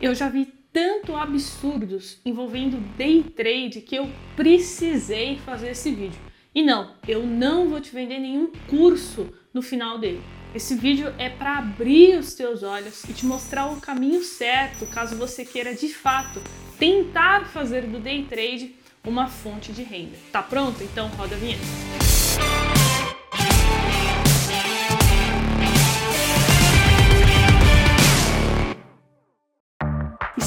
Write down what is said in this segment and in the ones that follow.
Eu já vi tanto absurdos envolvendo day trade que eu precisei fazer esse vídeo. E não, eu não vou te vender nenhum curso no final dele. Esse vídeo é para abrir os teus olhos e te mostrar o caminho certo caso você queira de fato tentar fazer do day trade uma fonte de renda. Tá pronto? Então roda a vinheta.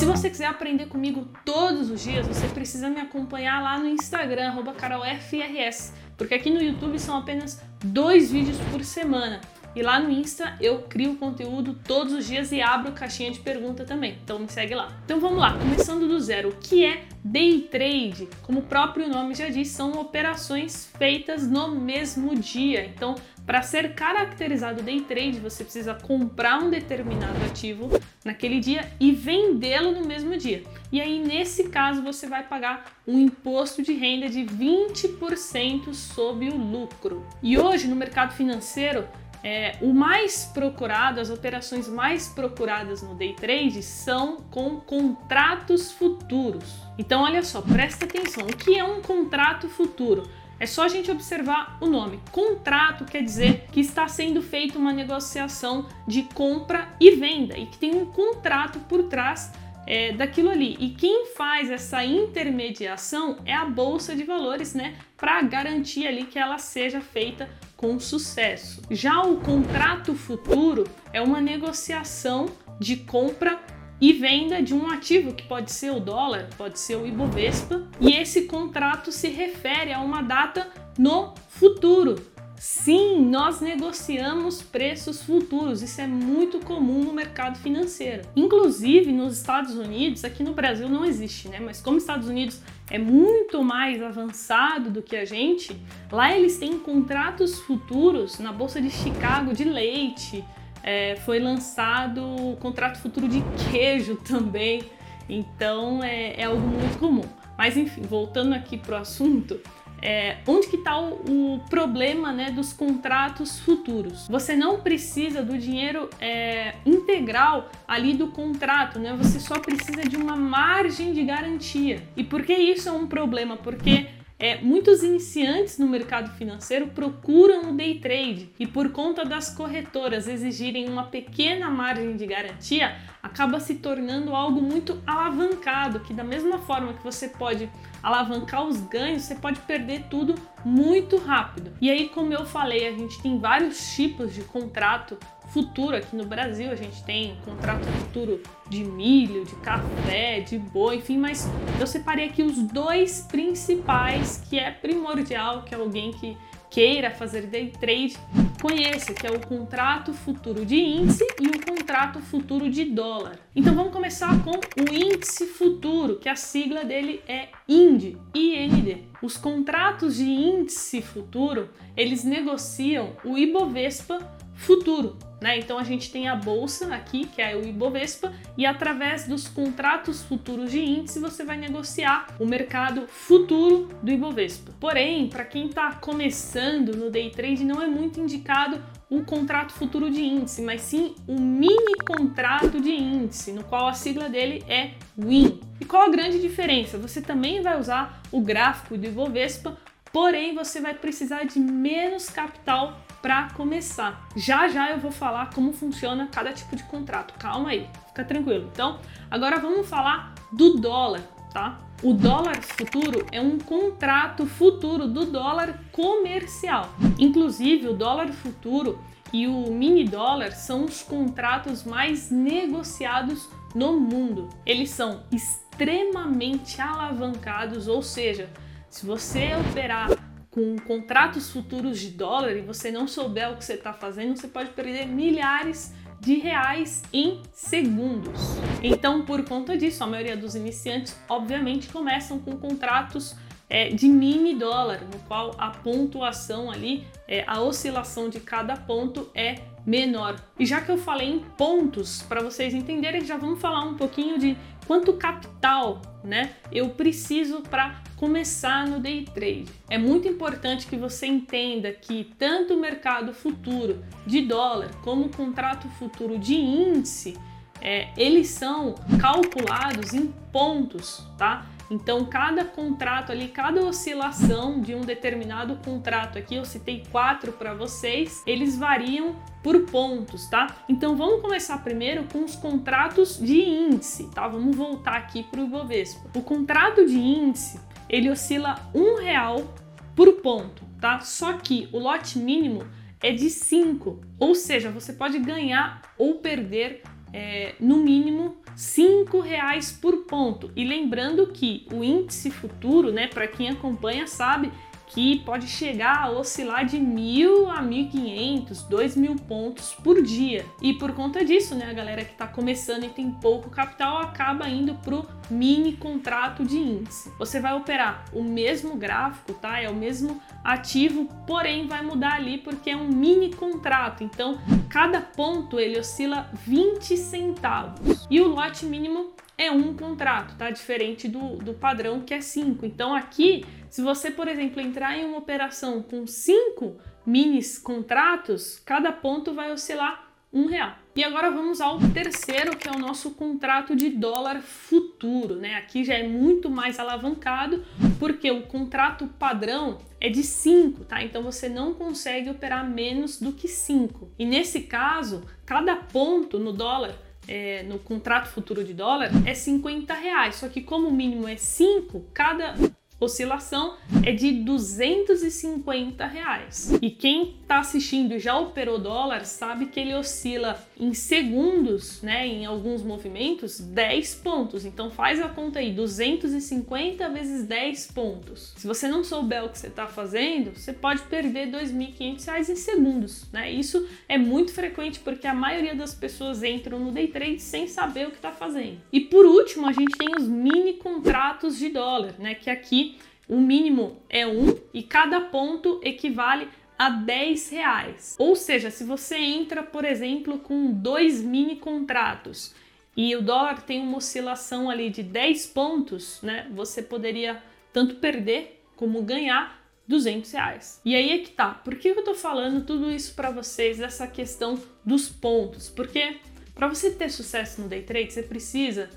Se você quiser aprender comigo todos os dias, você precisa me acompanhar lá no Instagram, carolfrs, porque aqui no YouTube são apenas dois vídeos por semana. E lá no Insta eu crio conteúdo todos os dias e abro caixinha de pergunta também. Então me segue lá. Então vamos lá, começando do zero. O que é day trade? Como o próprio nome já diz, são operações feitas no mesmo dia. Então, para ser caracterizado day trade, você precisa comprar um determinado ativo naquele dia e vendê-lo no mesmo dia. E aí, nesse caso, você vai pagar um imposto de renda de 20% sobre o lucro. E hoje, no mercado financeiro, é, o mais procurado, as operações mais procuradas no day trade são com contratos futuros. Então, olha só, presta atenção. O que é um contrato futuro? É só a gente observar o nome. Contrato quer dizer que está sendo feita uma negociação de compra e venda e que tem um contrato por trás é, daquilo ali. E quem faz essa intermediação é a bolsa de valores, né? Para garantir ali que ela seja feita com sucesso. Já o contrato futuro é uma negociação de compra e venda de um ativo que pode ser o dólar, pode ser o Ibovespa, e esse contrato se refere a uma data no futuro. Sim, nós negociamos preços futuros, isso é muito comum no mercado financeiro. Inclusive nos Estados Unidos, aqui no Brasil não existe, né? Mas como os Estados Unidos é muito mais avançado do que a gente, lá eles têm contratos futuros na Bolsa de Chicago de leite, é, foi lançado o contrato futuro de queijo também, então é, é algo muito comum. Mas enfim, voltando aqui para o assunto, é, onde que está o, o, problema né, dos contratos futuros? Você não precisa do dinheiro é, integral ali do contrato, né? Você só precisa de uma margem de garantia. E por que isso é um problema? Porque é, muitos iniciantes no mercado financeiro procuram o day trade e por conta das corretoras exigirem uma pequena margem de garantia, acaba se tornando algo muito alavancado, que da mesma forma que você pode alavancar os ganhos, você pode perder tudo muito rápido. E aí, como eu falei, a gente tem vários tipos de contrato futuro aqui no Brasil. A gente tem contrato futuro de milho, de café, de boi, enfim, mas eu separei aqui os dois principais que é primordial que alguém que queira fazer day trade conheça, que é o contrato futuro de índice e o contrato futuro de dólar. Então vamos começar com o índice futuro, que a sigla dele é IND, IND. Os contratos de índice futuro, eles negociam o Ibovespa futuro, né? Então a gente tem a bolsa aqui, que é o Ibovespa, e através dos contratos futuros de índice você vai negociar o mercado futuro do Ibovespa. Porém, para quem está começando no day trade, não é muito indicado o contrato futuro de índice, mas sim o mini contrato de índice, no qual a sigla dele é WIN. E qual a grande diferença? Você também vai usar o gráfico do Ibovespa, porém você vai precisar de menos capital para começar. Já já eu vou falar como funciona cada tipo de contrato. Calma aí, fica tranquilo. Então, agora vamos falar do dólar, tá? O dólar futuro é um contrato futuro do dólar comercial. Inclusive, o dólar futuro e o mini dólar são os contratos mais negociados no mundo. Eles são extremamente alavancados, ou seja, se você operar com contratos futuros de dólar e você não souber o que você está fazendo, você pode perder milhares de reais em segundos. Então, por conta disso, a maioria dos iniciantes, obviamente, começam com contratos é, de mini dólar, no qual a pontuação ali, é, a oscilação de cada ponto é menor. E já que eu falei em pontos, para vocês entenderem, já vamos falar um pouquinho de quanto capital, né, eu preciso para começar no day trade. É muito importante que você entenda que tanto o mercado futuro de dólar como o contrato futuro de índice é, eles são calculados em pontos, tá? Então, cada contrato ali, cada oscilação de um determinado contrato aqui, eu citei quatro para vocês, eles variam por pontos, tá? Então, vamos começar primeiro com os contratos de índice, tá? Vamos voltar aqui para o Ibovespa. O contrato de índice, ele oscila um real por ponto, tá? Só que o lote mínimo é de 5, ou seja, você pode ganhar ou perder é, no mínimo cinco reais por ponto. E lembrando que o índice futuro, né, para quem acompanha sabe que pode chegar a oscilar de mil a mil quinhentos, dois mil pontos por dia. E por conta disso, né, a galera que está começando e tem pouco capital acaba indo pro mini contrato de índice. Você vai operar o mesmo gráfico, tá? É o mesmo ativo, porém vai mudar ali porque é um mini contrato. Então, cada ponto ele oscila 20 centavos. E o lote mínimo é um contrato, tá? Diferente do, do padrão que é cinco. Então aqui, se você, por exemplo, entrar em uma operação com cinco minis contratos, cada ponto vai oscilar um real. E agora vamos ao terceiro, que é o nosso contrato de dólar futuro, né? Aqui já é muito mais alavancado, porque o contrato padrão é de 5, tá? Então você não consegue operar menos do que 5. E nesse caso, cada ponto no dólar é, no contrato futuro de dólar é 50 reais. Só que como o mínimo é 5, cada oscilação é de 250 reais. E quem está assistindo já operou dólar sabe que ele oscila em segundos, né, em alguns movimentos, 10 pontos. Então faz a conta aí, 250 vezes 10 pontos. Se você não souber o que você está fazendo, você pode perder R$ 2.500 em segundos, né? Isso é muito frequente porque a maioria das pessoas entram no day trade sem saber o que está fazendo. E por último, a gente tem os mini contratos de dólar, né, que aqui o mínimo é um e cada ponto equivale a 10 reais. Ou seja, se você entra, por exemplo, com dois mini contratos e o dólar tem uma oscilação ali de 10 pontos, né? Você poderia tanto perder como ganhar 200 reais. E aí é que tá. Por que eu tô falando tudo isso para vocês, essa questão dos pontos? Porque para você ter sucesso no day trade, você precisa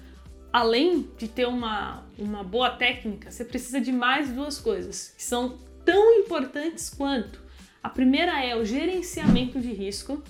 além de ter uma, uma boa técnica, você precisa de mais duas coisas que são tão importantes quanto. A primeira é o gerenciamento de risco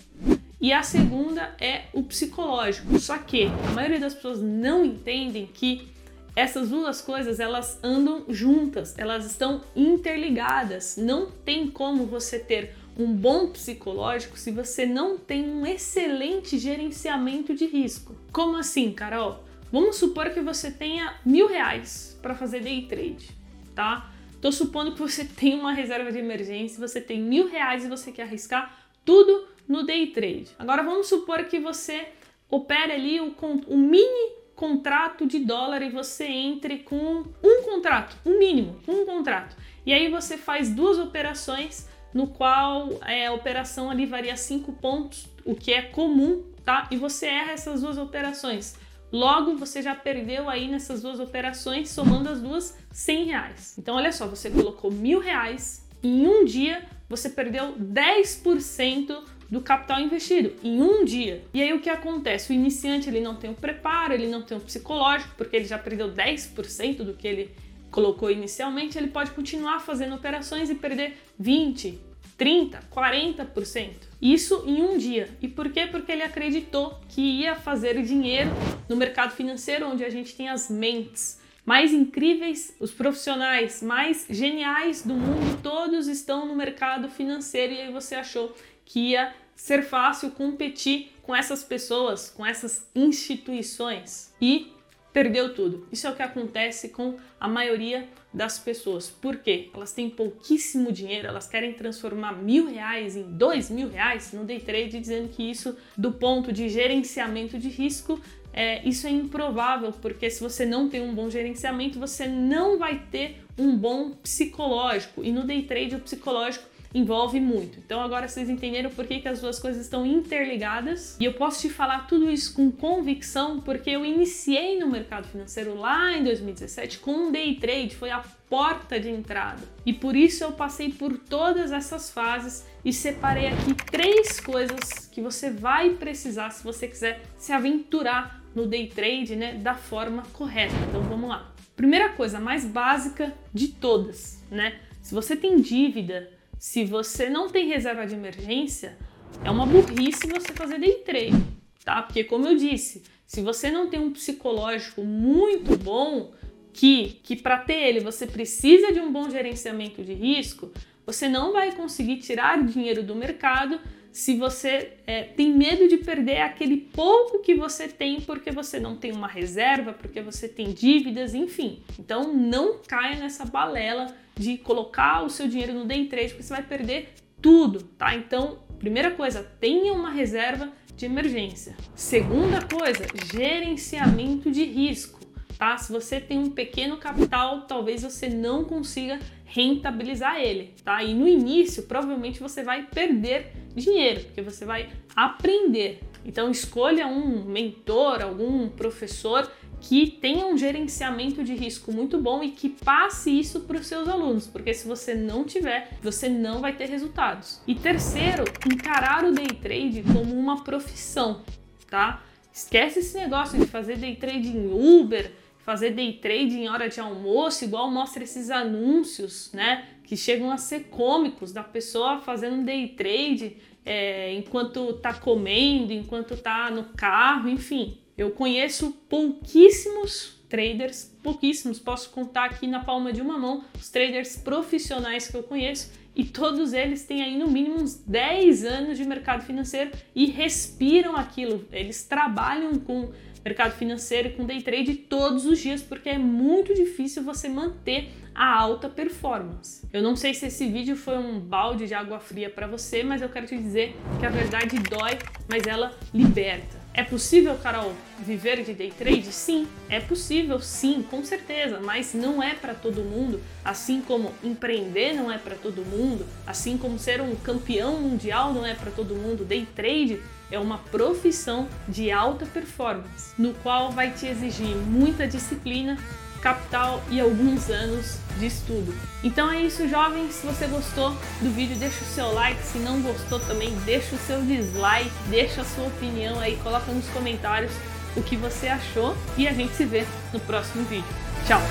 e a segunda é o psicológico. Só que a maioria das pessoas não entendem que essas duas coisas elas andam juntas, elas estão interligadas. Não tem como você ter um bom psicológico se você não tem um excelente gerenciamento de risco. Como assim, Carol? Vamos supor que você tenha mil reais para fazer day trade, tá? Tô supondo que você tem uma reserva de emergência, você tem mil reais e você quer arriscar tudo no day trade. Agora vamos supor que você opere ali o, o mini contrato de dólar e você entre com um contrato, um mínimo, um contrato. E aí você faz duas operações no qual é, a operação ali varia 5 pontos, o que é comum, tá? E você erra essas duas operações. Logo, você já perdeu aí nessas duas operações, somando as duas, 100 reais. Então, olha só, você colocou mil reais em um dia, você perdeu 10% do capital investido em um dia. E aí o que acontece? O iniciante ele não tem o preparo, ele não tem o psicológico, porque ele já perdeu 10% do que ele colocou inicialmente, ele pode continuar fazendo operações e perder 20, 30, 40%. Isso em um dia. E por quê? Porque ele acreditou que ia fazer dinheiro no mercado financeiro, onde a gente tem as mentes mais incríveis, os profissionais mais geniais do mundo, todos estão no mercado financeiro e aí você achou que ia ser fácil competir com essas pessoas, com essas instituições. E perdeu tudo. Isso é o que acontece com a maioria das pessoas. Por quê? Elas têm pouquíssimo dinheiro, elas querem transformar mil reais em dois mil reais no day trade, dizendo que isso, do ponto de gerenciamento de risco, é, isso é improvável, porque se você não tem um bom gerenciamento, você não vai ter um bom psicológico. E no day trade, o psicológico envolve muito. Então agora vocês entenderam por que, que as duas coisas estão interligadas e eu posso te falar tudo isso com convicção porque eu iniciei no mercado financeiro lá em 2017 com um day trade, foi a porta de entrada. E por isso eu passei por todas essas fases e separei aqui três coisas que você vai precisar se você quiser se aventurar no day trade, né, da forma correta. Então vamos lá. Primeira coisa, mais básica de todas, né? Se você tem dívida, se você não tem reserva de emergência, é uma burrice você fazer day trade, tá? Porque como eu disse, se você não tem um psicológico muito bom, que, que para ter ele você precisa de um bom gerenciamento de risco, você não vai conseguir tirar dinheiro do mercado se você é, tem medo de perder aquele pouco que você tem porque você não tem uma reserva, porque você tem dívidas, enfim. Então não caia nessa balela de colocar o seu dinheiro no day trade porque você vai perder tudo, tá? Então, primeira coisa, tenha uma reserva de emergência. Segunda coisa, gerenciamento de risco tá? Se você tem um pequeno capital, talvez você não consiga rentabilizar ele, tá? E no início, provavelmente você vai perder dinheiro, porque você vai aprender. Então escolha um mentor, algum professor que tenha um gerenciamento de risco muito bom e que passe isso para os seus alunos, porque se você não tiver, você não vai ter resultados. E terceiro, encarar o day trade como uma profissão, tá? Esquece esse negócio de fazer day trade em Uber, fazer day trade em hora de almoço, igual mostra esses anúncios, né? Que chegam a ser cômicos da pessoa fazendo day trade é, enquanto tá comendo, enquanto tá no carro, enfim. Eu conheço pouquíssimos traders, pouquíssimos, posso contar aqui na palma de uma mão os traders profissionais que eu conheço e todos eles têm aí no mínimo uns 10 anos de mercado financeiro e respiram aquilo. Eles trabalham com mercado financeiro e com day trade todos os dias, porque é muito difícil você manter a alta performance. Eu não sei se esse vídeo foi um balde de água fria para você, mas eu quero te dizer que a verdade dói, mas ela liberta. É possível, Carol, viver de day trade? Sim, é possível, sim, com certeza, mas não é para todo mundo, assim como empreender não é para todo mundo, assim como ser um campeão mundial não é para todo mundo. Day trade é uma profissão de alta performance, no qual vai te exigir muita disciplina, capital e alguns anos de estudo. Então é isso, jovens. Se você gostou do vídeo, deixa o seu like. Se não gostou também, deixa o seu dislike, deixa a sua opinião aí, coloca nos comentários o que você achou e a gente se vê no próximo vídeo. Tchau!